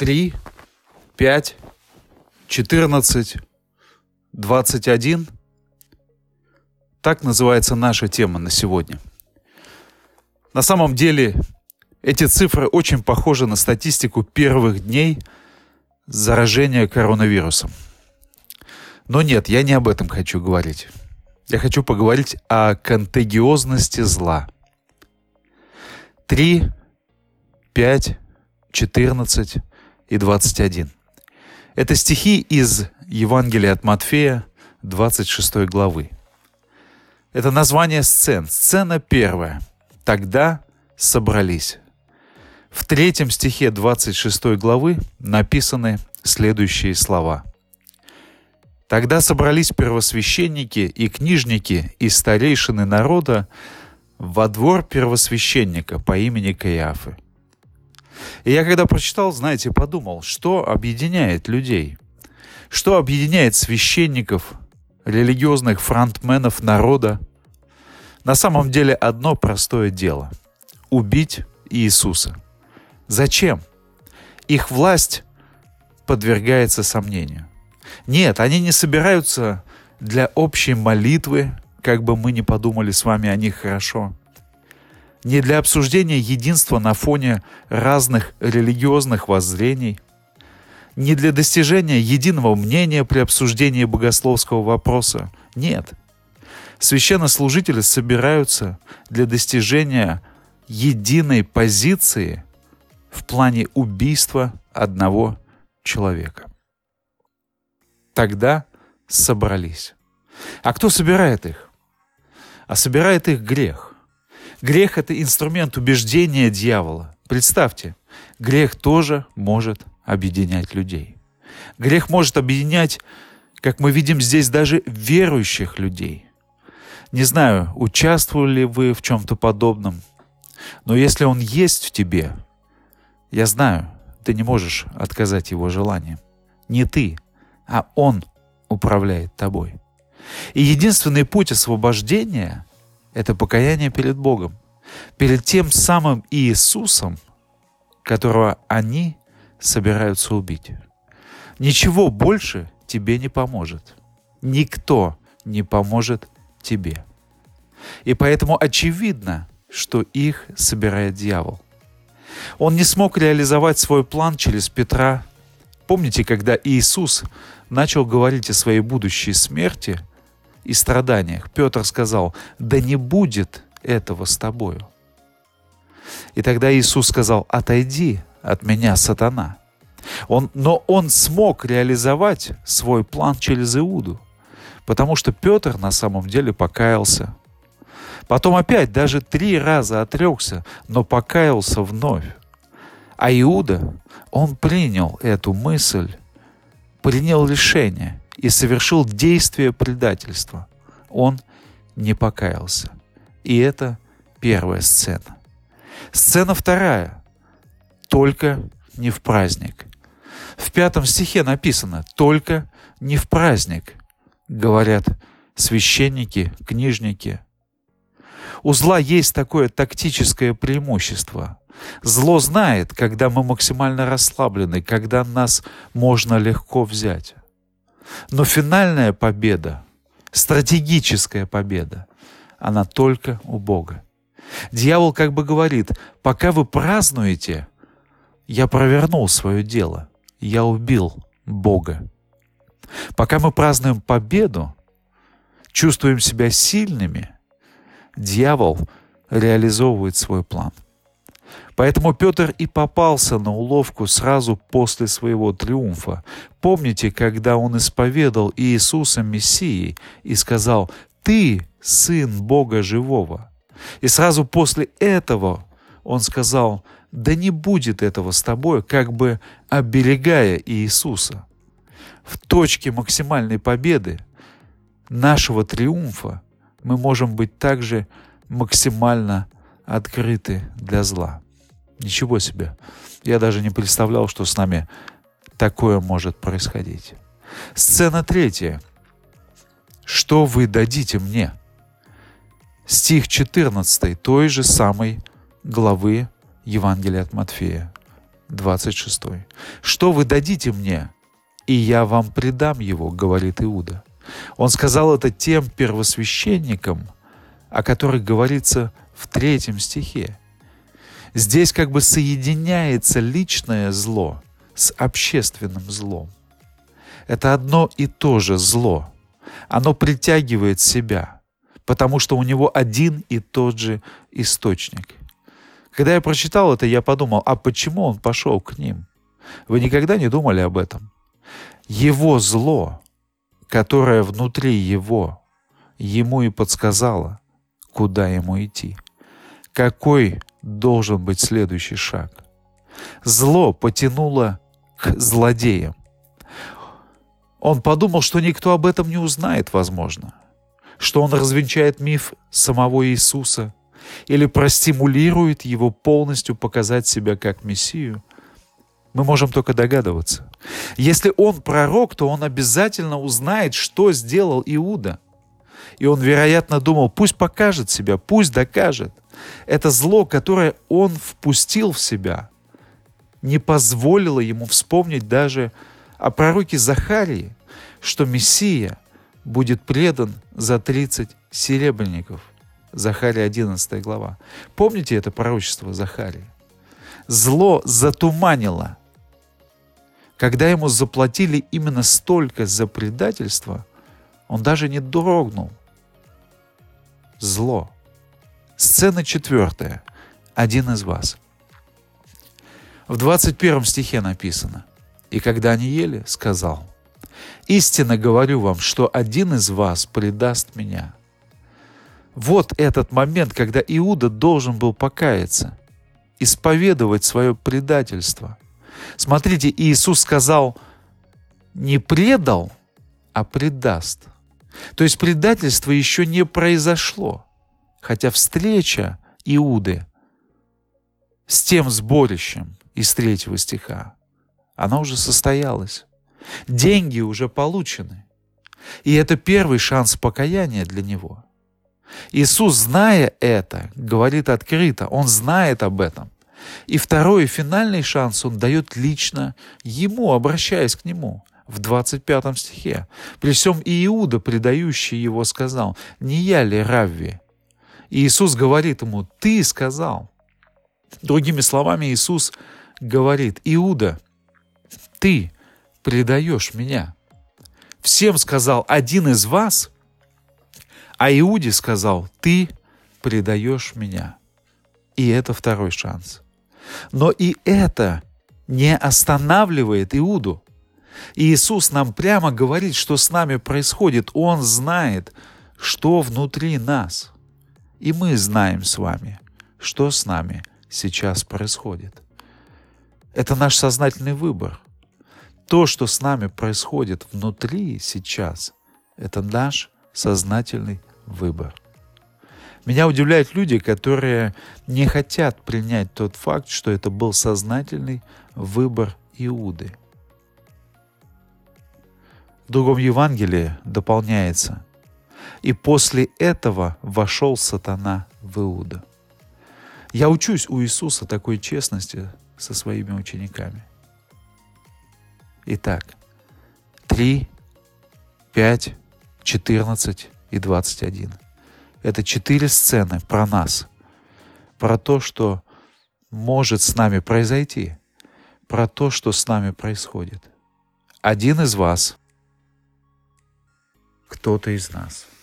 3, 5, 14, 21. Так называется наша тема на сегодня. На самом деле эти цифры очень похожи на статистику первых дней заражения коронавирусом. Но нет, я не об этом хочу говорить. Я хочу поговорить о контагиозности зла. 3, 5, 14 и 21. Это стихи из Евангелия от Матфея, 26 главы. Это название сцен. Сцена первая. Тогда собрались. В третьем стихе 26 главы написаны следующие слова. Тогда собрались первосвященники и книжники и старейшины народа во двор первосвященника по имени Каиафы – и я когда прочитал, знаете, подумал, что объединяет людей? Что объединяет священников, религиозных фронтменов народа? На самом деле одно простое дело – убить Иисуса. Зачем? Их власть подвергается сомнению. Нет, они не собираются для общей молитвы, как бы мы ни подумали с вами о них хорошо не для обсуждения единства на фоне разных религиозных воззрений, не для достижения единого мнения при обсуждении богословского вопроса. Нет. Священнослужители собираются для достижения единой позиции в плане убийства одного человека. Тогда собрались. А кто собирает их? А собирает их грех. Грех — это инструмент убеждения дьявола. Представьте, грех тоже может объединять людей. Грех может объединять, как мы видим здесь, даже верующих людей. Не знаю, участвовали ли вы в чем-то подобном, но если он есть в тебе, я знаю, ты не можешь отказать его желаниям. Не ты, а он управляет тобой. И единственный путь освобождения это покаяние перед Богом, перед тем самым Иисусом, которого они собираются убить. Ничего больше тебе не поможет. Никто не поможет тебе. И поэтому очевидно, что их собирает дьявол. Он не смог реализовать свой план через Петра. Помните, когда Иисус начал говорить о своей будущей смерти – и страданиях, Петр сказал, да не будет этого с тобою. И тогда Иисус сказал, отойди от меня, сатана. Он, но он смог реализовать свой план через Иуду, потому что Петр на самом деле покаялся. Потом опять даже три раза отрекся, но покаялся вновь. А Иуда, он принял эту мысль, принял решение и совершил действие предательства. Он не покаялся. И это первая сцена. Сцена вторая. Только не в праздник. В пятом стихе написано «только не в праздник», говорят священники, книжники. У зла есть такое тактическое преимущество. Зло знает, когда мы максимально расслаблены, когда нас можно легко взять. Но финальная победа, стратегическая победа, она только у Бога. Дьявол как бы говорит, пока вы празднуете, я провернул свое дело, я убил Бога. Пока мы празднуем победу, чувствуем себя сильными, дьявол реализовывает свой план – Поэтому Петр и попался на уловку сразу после своего триумфа. Помните, когда он исповедал Иисуса Мессией и сказал «Ты Сын Бога Живого». И сразу после этого он сказал «Да не будет этого с тобой», как бы оберегая Иисуса. В точке максимальной победы нашего триумфа мы можем быть также максимально открыты для зла. Ничего себе. Я даже не представлял, что с нами такое может происходить. Сцена третья. Что вы дадите мне? Стих 14 той же самой главы Евангелия от Матфея. 26. «Что вы дадите мне, и я вам предам его», — говорит Иуда. Он сказал это тем первосвященникам, о которых говорится в третьем стихе. Здесь как бы соединяется личное зло с общественным злом. Это одно и то же зло. Оно притягивает себя, потому что у него один и тот же источник. Когда я прочитал это, я подумал, а почему он пошел к ним? Вы никогда не думали об этом? Его зло, которое внутри его, ему и подсказало, куда ему идти. Какой должен быть следующий шаг? Зло потянуло к злодеям. Он подумал, что никто об этом не узнает, возможно, что он развенчает миф самого Иисуса или простимулирует его полностью показать себя как Мессию. Мы можем только догадываться. Если он пророк, то он обязательно узнает, что сделал Иуда. И он, вероятно, думал, пусть покажет себя, пусть докажет. Это зло, которое он впустил в себя, не позволило ему вспомнить даже о пророке Захарии, что Мессия будет предан за 30 серебряников. Захария 11 глава. Помните это пророчество Захарии? Зло затуманило. Когда ему заплатили именно столько за предательство, он даже не дрогнул. Зло. Сцена четвертая. Один из вас. В 21 стихе написано. И когда они ели, сказал, «Истинно говорю вам, что один из вас предаст меня». Вот этот момент, когда Иуда должен был покаяться, исповедовать свое предательство. Смотрите, Иисус сказал, не предал, а предаст. То есть предательство еще не произошло, хотя встреча Иуды с тем сборищем из третьего стиха, она уже состоялась. Деньги уже получены. И это первый шанс покаяния для него. Иисус, зная это, говорит открыто, Он знает об этом. И второй финальный шанс Он дает лично Ему, обращаясь к Нему в 25 стихе. При всем Иуда, предающий его, сказал, «Не я ли Равви?» И Иисус говорит ему, «Ты сказал». Другими словами, Иисус говорит, «Иуда, ты предаешь меня». Всем сказал один из вас, а Иуде сказал, ты предаешь меня. И это второй шанс. Но и это не останавливает Иуду. И Иисус нам прямо говорит, что с нами происходит. Он знает, что внутри нас. И мы знаем с вами, что с нами сейчас происходит. Это наш сознательный выбор. То, что с нами происходит внутри сейчас, это наш сознательный выбор. Меня удивляют люди, которые не хотят принять тот факт, что это был сознательный выбор Иуды. В другом Евангелии дополняется «И после этого вошел сатана в Иуда». Я учусь у Иисуса такой честности со своими учениками. Итак, 3, 5, 14 и 21. Это четыре сцены про нас, про то, что может с нами произойти, про то, что с нами происходит. Один из вас кто-то из нас –